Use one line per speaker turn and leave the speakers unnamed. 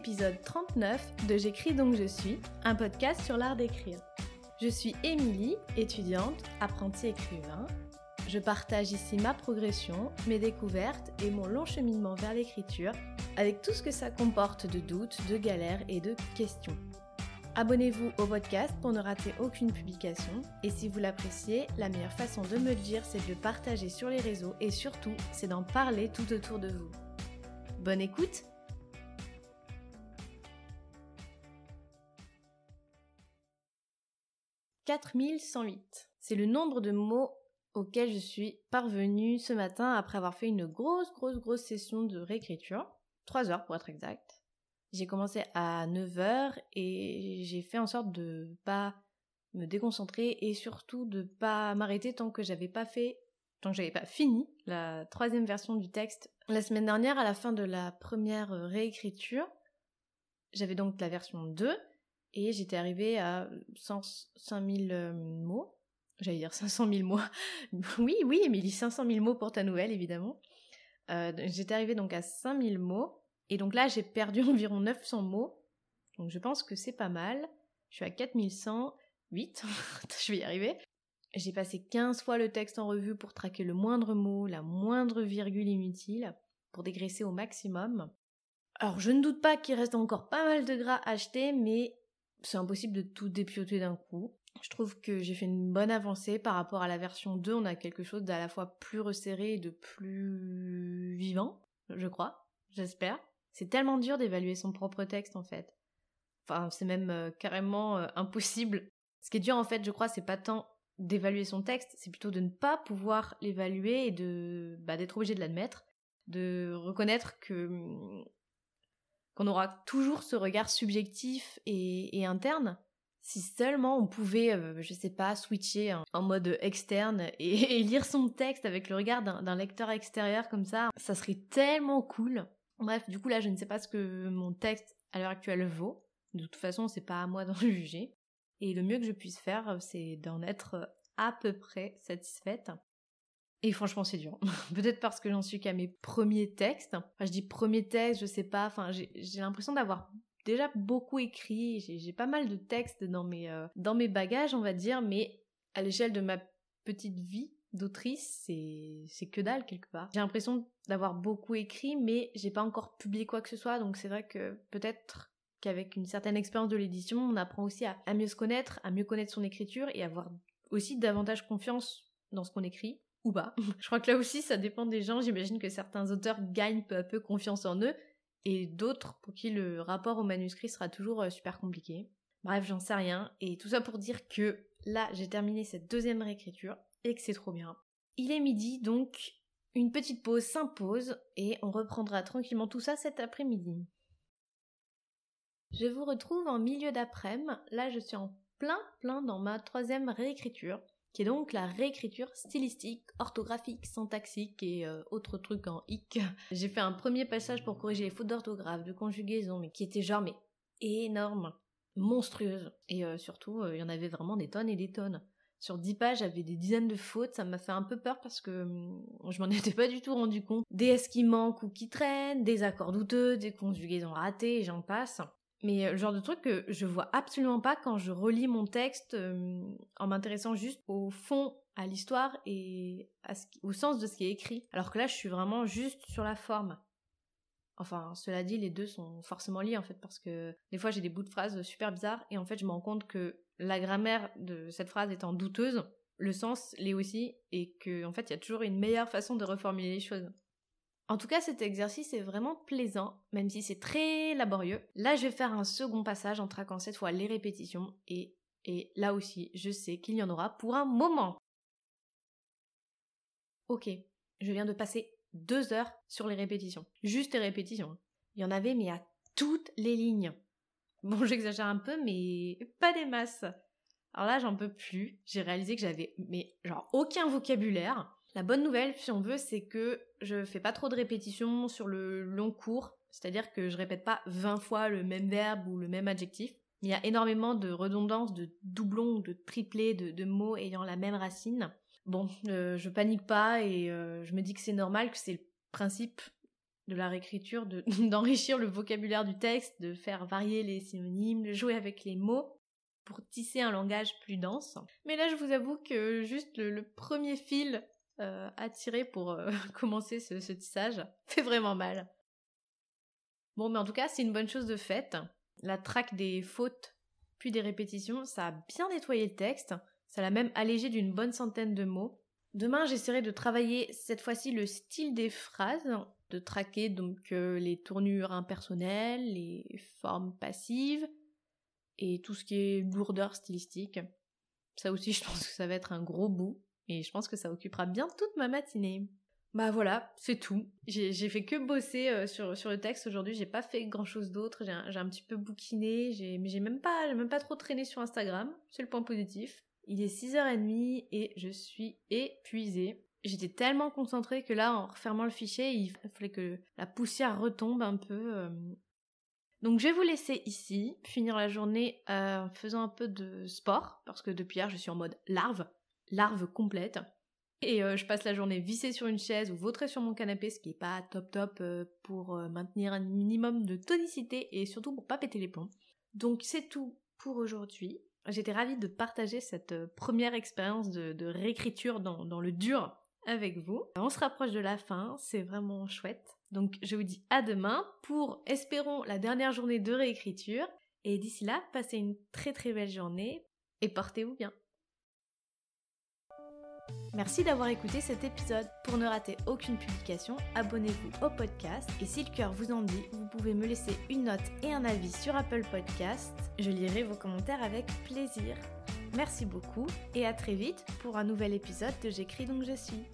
l'épisode 39 de J'écris donc je suis, un podcast sur l'art d'écrire. Je suis Émilie, étudiante, apprentie écrivain. Je partage ici ma progression, mes découvertes et mon long cheminement vers l'écriture, avec tout ce que ça comporte de doutes, de galères et de questions. Abonnez-vous au podcast pour ne rater aucune publication. Et si vous l'appréciez, la meilleure façon de me le dire, c'est de le partager sur les réseaux et surtout, c'est d'en parler tout autour de vous. Bonne écoute 4108. C'est le nombre de mots auxquels je suis parvenue ce matin après avoir fait une grosse, grosse, grosse session de réécriture. 3 heures pour être exact. J'ai commencé à 9h et j'ai fait en sorte de pas me déconcentrer et surtout de pas m'arrêter tant que j'avais pas fait, tant que j'avais pas fini la troisième version du texte. La semaine dernière, à la fin de la première réécriture, j'avais donc la version 2 et j'étais arrivée à 5000 euh, mots. J'allais dire 500 000 mots. oui, oui, Émilie, 500 000 mots pour ta nouvelle, évidemment. Euh, j'étais arrivée donc à 5000 mots. Et donc là, j'ai perdu environ 900 mots. Donc je pense que c'est pas mal. Je suis à 4108. je vais y arriver. J'ai passé 15 fois le texte en revue pour traquer le moindre mot, la moindre virgule inutile, pour dégraisser au maximum. Alors je ne doute pas qu'il reste encore pas mal de gras à acheter, mais c'est impossible de tout dépioter d'un coup. Je trouve que j'ai fait une bonne avancée par rapport à la version 2. On a quelque chose d'à la fois plus resserré et de plus vivant, je crois, j'espère. C'est tellement dur d'évaluer son propre texte en fait. Enfin, c'est même euh, carrément euh, impossible. Ce qui est dur en fait, je crois, c'est pas tant d'évaluer son texte, c'est plutôt de ne pas pouvoir l'évaluer et de bah, d'être obligé de l'admettre, de reconnaître que hum, qu'on aura toujours ce regard subjectif et, interne. Si seulement on pouvait, euh, je sais pas, switcher en, mode externe et, lire son texte avec le regard d'un lecteur extérieur comme ça, ça serait tellement cool. Bref, du coup là, je ne sais pas ce que mon texte à l'heure actuelle vaut. De toute façon, c'est pas à moi d'en juger. Et le mieux que je puisse faire, c'est d'en être à peu près satisfaite. Et franchement, c'est dur. Peut-être parce que j'en suis qu'à mes premiers textes. Enfin, je dis premiers textes, je sais pas. Enfin, j'ai l'impression d'avoir déjà beaucoup écrit. J'ai pas mal de textes dans mes, euh, dans mes bagages, on va dire. Mais à l'échelle de ma petite vie d'autrice, c'est que dalle quelque part. J'ai l'impression d'avoir beaucoup écrit, mais j'ai pas encore publié quoi que ce soit. Donc c'est vrai que peut-être qu'avec une certaine expérience de l'édition, on apprend aussi à, à mieux se connaître, à mieux connaître son écriture et avoir aussi davantage confiance dans ce qu'on écrit ou pas. Je crois que là aussi, ça dépend des gens. J'imagine que certains auteurs gagnent peu à peu confiance en eux, et d'autres pour qui le rapport au manuscrit sera toujours euh, super compliqué. Bref, j'en sais rien. Et tout ça pour dire que là, j'ai terminé cette deuxième réécriture, et que c'est trop bien. Il est midi, donc une petite pause s'impose, et on reprendra tranquillement tout ça cet après-midi. Je vous retrouve en milieu d'après-midi. Là, je suis en plein, plein dans ma troisième réécriture qui est donc la réécriture stylistique, orthographique, syntaxique et euh, autres trucs en hic. J'ai fait un premier passage pour corriger les fautes d'orthographe, de conjugaison, mais qui était genre mais énorme, monstrueuse. Et euh, surtout, euh, il y en avait vraiment des tonnes et des tonnes. Sur 10 pages, j'avais des dizaines de fautes, ça m'a fait un peu peur parce que hum, je m'en étais pas du tout rendu compte. Des S qui manquent ou qui traînent, des accords douteux, des conjugaisons ratées, j'en passe. Mais euh, le genre de truc que je vois absolument pas quand je relis mon texte en m'intéressant juste au fond, à l'histoire et au sens de ce qui est écrit. Alors que là, je suis vraiment juste sur la forme. Enfin, cela dit, les deux sont forcément liés en fait parce que des fois j'ai des bouts de phrases super bizarres et en fait je me rends compte que la grammaire de cette phrase étant douteuse, le sens l'est aussi et que en fait il y a toujours une meilleure façon de reformuler les choses. En tout cas, cet exercice est vraiment plaisant, même si c'est très laborieux. Là, je vais faire un second passage en traquant cette fois les répétitions et, là aussi, je sais qu'il y en aura pour un moment. Ok, je viens de passer deux heures sur les répétitions. Juste les répétitions. Il y en avait, mais à toutes les lignes. Bon, j'exagère un peu, mais pas des masses. Alors là, j'en peux plus. J'ai réalisé que j'avais, mais genre, aucun vocabulaire. La bonne nouvelle, si on veut, c'est que je fais pas trop de répétitions sur le long cours, c'est-à-dire que je répète pas 20 fois le même verbe ou le même adjectif. Il y a énormément de redondances, de doublons ou de triplés de, mots ayant la même racine. Bon, euh, je panique pas et euh, je me dis que c'est normal, que c'est le principe de la réécriture, d'enrichir le vocabulaire du texte, de faire varier les synonymes, de jouer avec les mots pour tisser un langage plus dense. Mais là, je vous avoue que juste le, premier fil euh, tirer pour euh, commencer ce, ce tissage fait vraiment mal. Bon, mais en tout cas, c'est une bonne chose de faite. La traque des fautes puis des répétitions, ça a bien nettoyé le texte, ça l'a même allégé d'une bonne centaine de mots. Demain, j'essaierai de travailler cette fois-ci le style des phrases, de traquer donc euh, les tournures impersonnelles, les formes passives et tout ce qui est lourdeur stylistique. Ça aussi, je pense que ça va être un gros bout et je pense que ça occupera bien toute ma matinée. Bah voilà, c'est tout. J'ai fait que bosser euh, sur, sur le texte aujourd'hui, j'ai pas fait grand chose d'autre, j'ai un, petit peu bouquiné, mais j'ai même pas, même pas trop traîné sur Instagram, c'est le point positif. Il est 6h30 et je suis épuisée. J'étais tellement concentrée que là, en refermant le fichier, il fallait que la poussière retombe un peu. Euh. Donc je vais vous laisser ici, finir la journée euh, en faisant un peu de sport, parce que depuis hier, je suis en mode larve, larve complète. Et euh, je passe la journée vissée sur une chaise ou vautrée sur mon canapé, ce qui est pas top top euh, pour euh, maintenir un minimum de tonicité et surtout pour pas péter les plombs. Donc c'est tout pour aujourd'hui. J'étais ravie de partager cette première expérience de, réécriture dans, dans le dur avec vous. On se rapproche de la fin, c'est vraiment chouette. Donc je vous dis à demain pour, espérons, la dernière journée de réécriture. Et d'ici là, passez une très très belle journée et portez-vous bien. Merci d'avoir écouté cet épisode. Pour ne rater aucune publication, abonnez-vous au podcast et si le cœur vous en dit, vous pouvez me laisser une note et un avis sur Apple Podcast. Je lirai vos commentaires avec plaisir. Merci beaucoup et à très vite pour un nouvel épisode de J'écris donc je suis.